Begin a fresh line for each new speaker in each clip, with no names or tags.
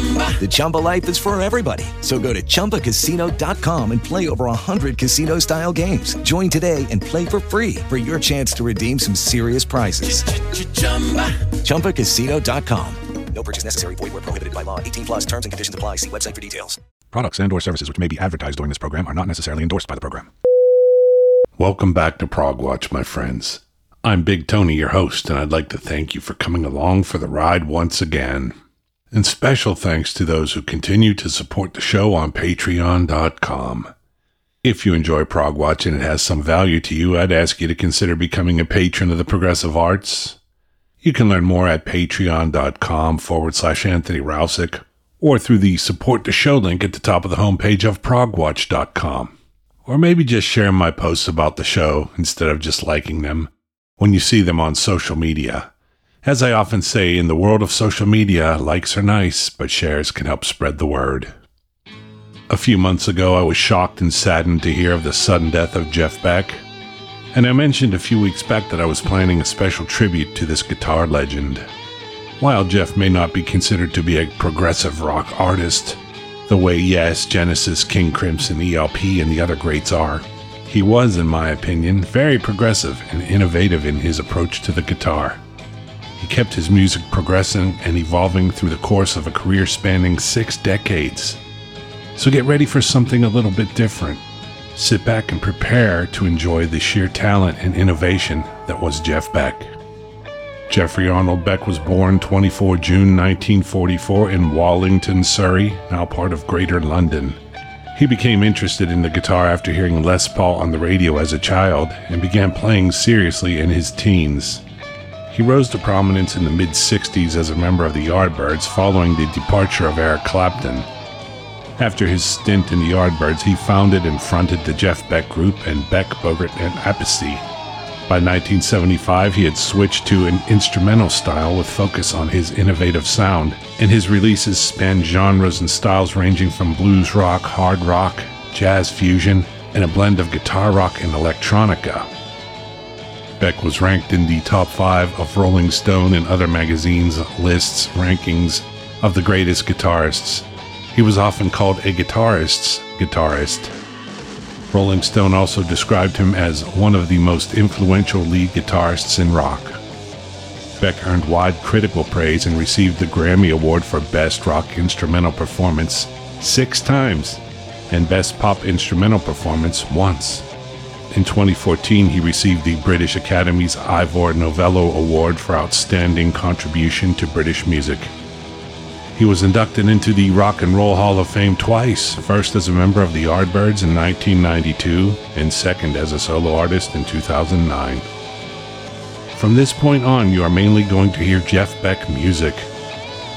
The Chumba life is for everybody. So go to ChumbaCasino.com and play over 100 casino style games. Join today and play for free for your chance to redeem some serious prizes. ChumbaCasino.com.
No purchase necessary. Void where prohibited by law. 18 plus terms and conditions apply. See website for details.
Products and or services which may be advertised during this program are not necessarily endorsed by the program. Welcome back to Prog Watch, my friends. I'm Big Tony, your host, and I'd like to thank you for coming along for the ride once again. And special thanks to those who continue to support the show on patreon.com. If you enjoy Prog Watch and it has some value to you, I'd ask you to consider becoming a patron of the Progressive Arts. You can learn more at patreon.com forward slash Anthony Rousick or through the support the show link at the top of the homepage of progwatch.com. Or maybe just share my posts about the show instead of just liking them when you see them on social media. As I often say, in the world of social media, likes are nice, but shares can help spread the word. A few months ago, I was shocked and saddened to hear of the sudden death of Jeff Beck. And I mentioned a few weeks back that I was planning a special tribute to this guitar legend. While Jeff may not be considered to be a progressive rock artist, the way Yes, Genesis, King Crimson, ELP, and the other greats are, he was, in my opinion, very progressive and innovative in his approach to the guitar. He kept his music progressing and evolving through the course of a career spanning six decades. So get ready for something a little bit different. Sit back and prepare to enjoy the sheer talent and innovation that was Jeff Beck. Jeffrey Arnold Beck was born 24 June 1944 in Wallington, Surrey, now part of Greater London. He became interested in the guitar after hearing Les Paul on the radio as a child and began playing seriously in his teens. He rose to prominence in the mid 60s as a member of the Yardbirds following the departure of Eric Clapton. After his stint in the Yardbirds, he founded and fronted the Jeff Beck Group and Beck, Bogert, and Appice. By 1975, he had switched to an instrumental style with focus on his innovative sound, and his releases spanned genres and styles ranging from blues rock, hard rock, jazz fusion, and a blend of guitar rock and electronica. Beck was ranked in the top five of Rolling Stone and other magazines' lists, rankings of the greatest guitarists. He was often called a guitarist's guitarist. Rolling Stone also described him as one of the most influential lead guitarists in rock. Beck earned wide critical praise and received the Grammy Award for Best Rock Instrumental Performance six times and Best Pop Instrumental Performance once. In 2014, he received the British Academy's Ivor Novello Award for Outstanding Contribution to British Music. He was inducted into the Rock and Roll Hall of Fame twice, first as a member of the Yardbirds in 1992 and second as a solo artist in 2009. From this point on, you are mainly going to hear Jeff Beck music.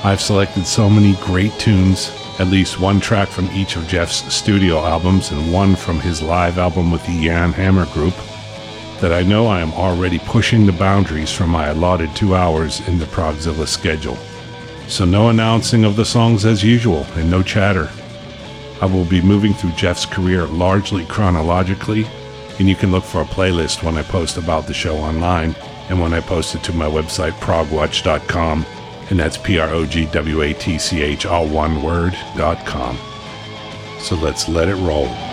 I've selected so many great tunes, at least one track from each of Jeff's studio albums and one from his live album with the Jan Hammer Group, that I know I am already pushing the boundaries from my allotted two hours in the Progzilla schedule. So, no announcing of the songs as usual and no chatter. I will be moving through Jeff's career largely chronologically, and you can look for a playlist when I post about the show online and when I post it to my website, progwatch.com, and that's P R O G W A T C H, all one word, dot com. So let's let it roll.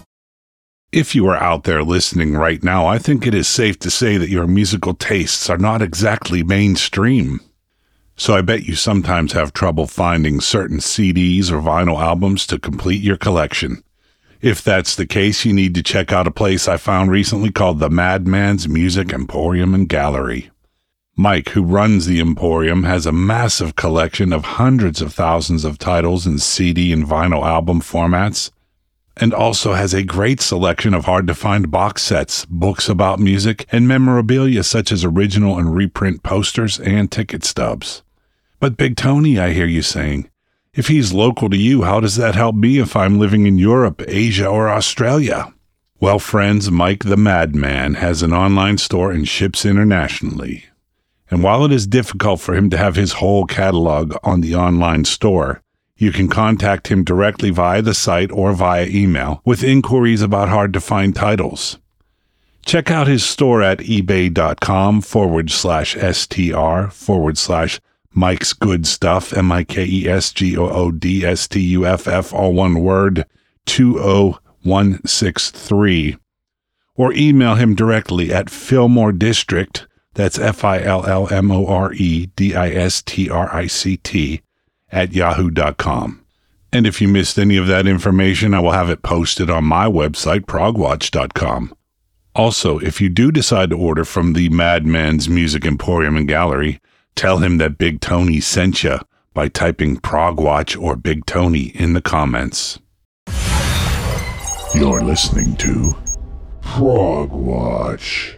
If you are out there listening right now, I think it is safe to say that your musical tastes are not exactly mainstream. So I bet you sometimes have trouble finding certain CDs or vinyl albums to complete your collection. If that's the case, you need to check out a place I found recently called the Madman's Music Emporium and Gallery. Mike, who runs the Emporium, has a massive collection of hundreds of thousands of titles in CD and vinyl album formats and also has a great selection of hard to find box sets, books about music, and memorabilia such as original and reprint posters and ticket stubs. But Big Tony, I hear you saying, if he's local to you, how does that help me if I'm living in Europe, Asia, or Australia? Well, friends, Mike the Madman has an online store and ships internationally. And while it is difficult for him to have his whole catalog on the online store, you can contact him directly via the site or via email with inquiries about hard to find titles. Check out his store at ebay.com forward slash STR forward slash Mike's Good Stuff, M I K E S G O O D S T U F F, all one word, 20163. Or email him directly at Fillmore District, that's F I L L M O R E D I S T R I C T, at yahoo.com. And if you missed any of that information, I will have it posted on my website, progwatch.com. Also, if you do decide to order from the Madman's Music Emporium and Gallery, tell him that Big Tony sent you by typing Progwatch or Big Tony in the comments. You're listening to Progwatch.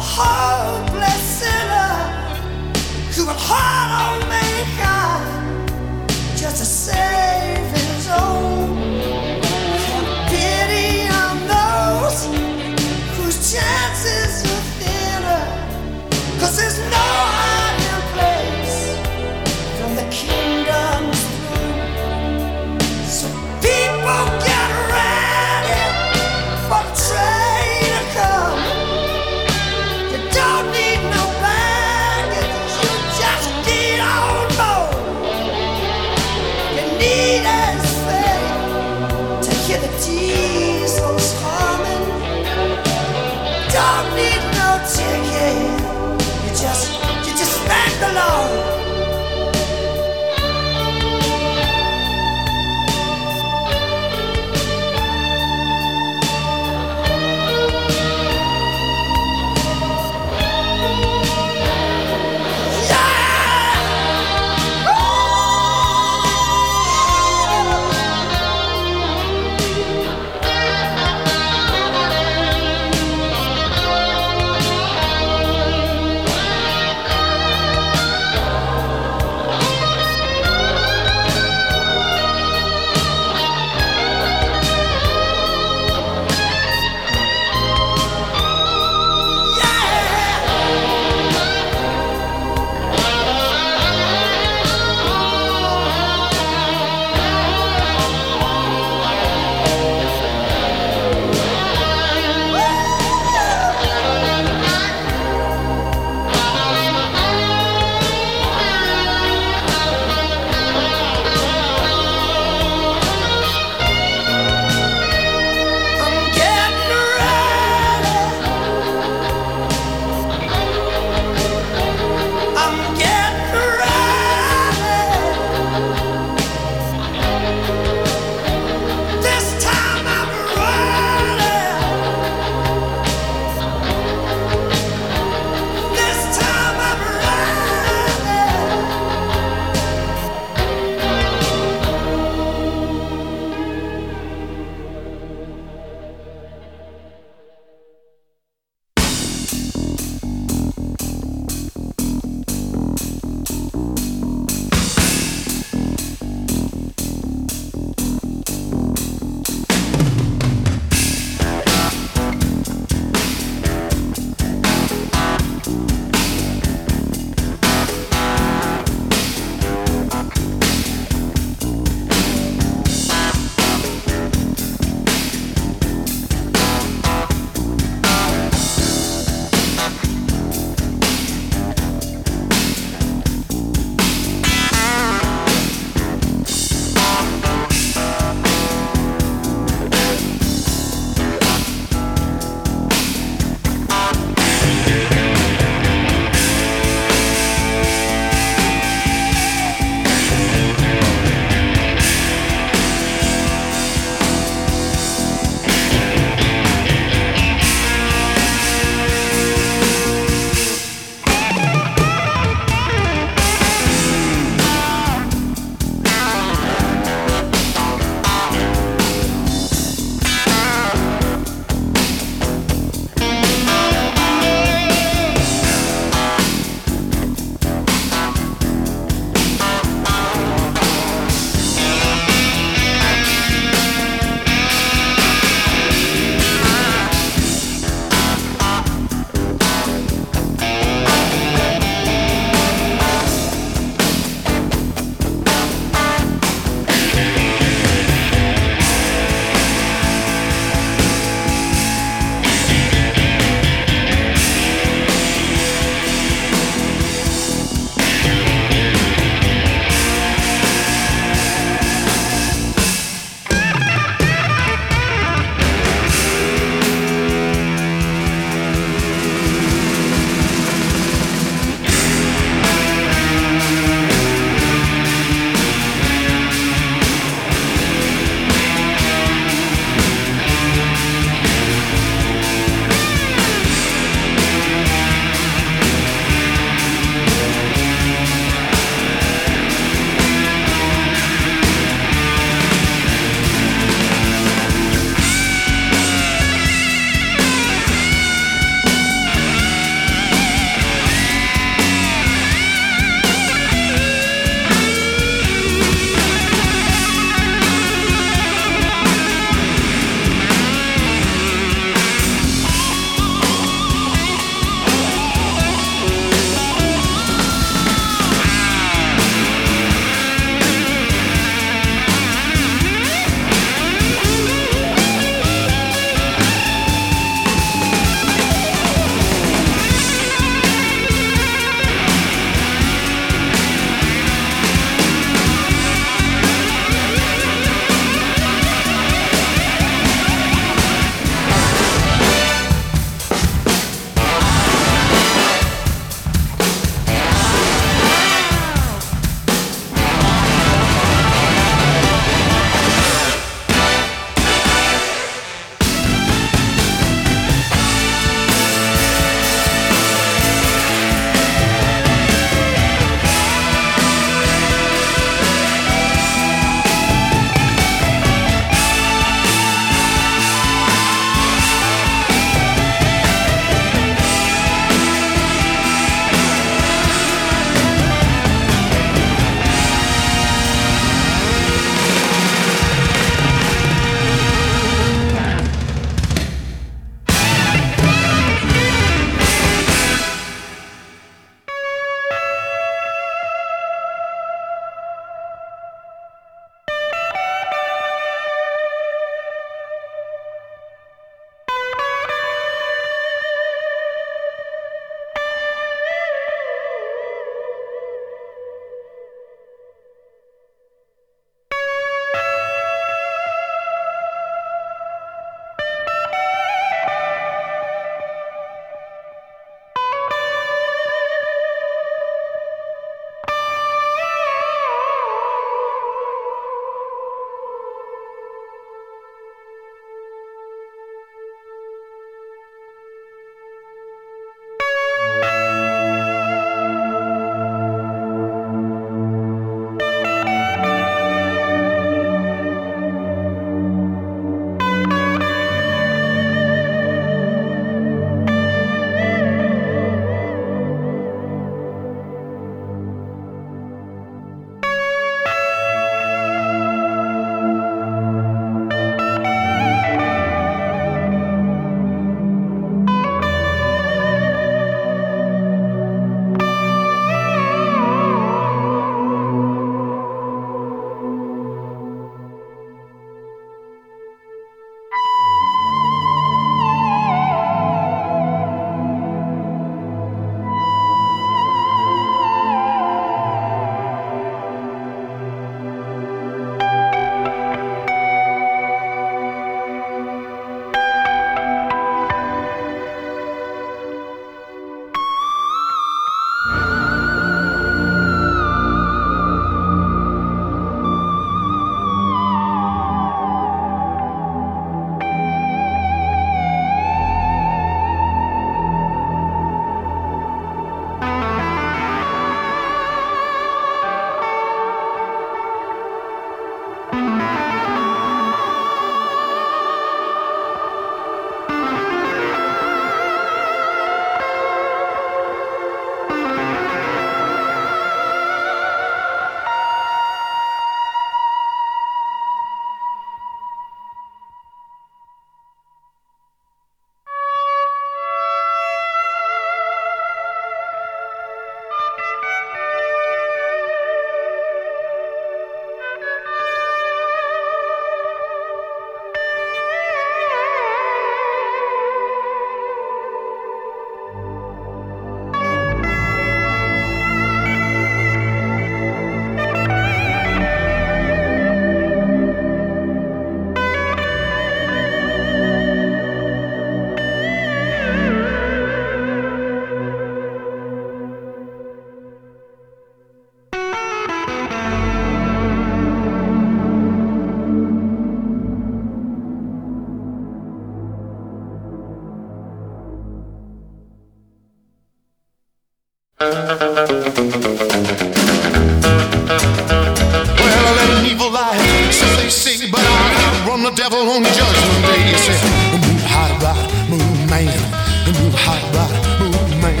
Hot rod, move man,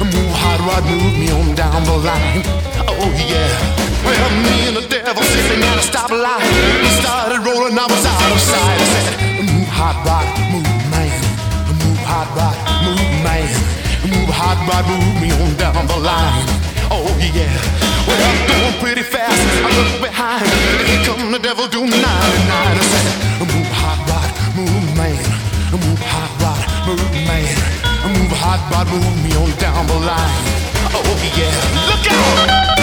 move, hot rock, move me on down the line. Oh, yeah. Well, me and the devil, see, they gotta stop a move hot rod, hot rod, move me on down the line. Oh yeah. Well, I'm going pretty fast. I look behind. Here come the devil doing 99. I said, move hot rod, move man, move hot rod, move man, move hot rod, move me on down the line. Oh yeah. Look out!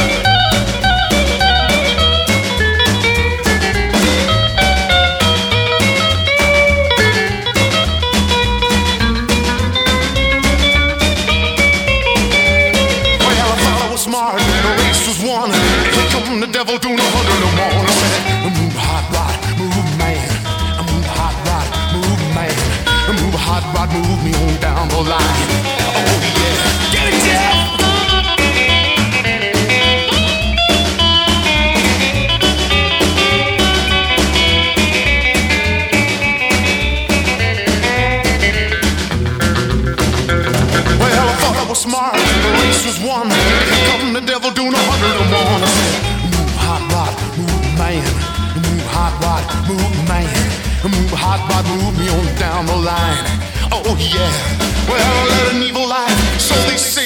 Move me on down the line. Oh yeah, get it, smart, the race was won. Come the devil move hot rod, move man, move hot rod, move man, move hot rod, move me on down the line. Oh yeah, well I led an evil life, so they say,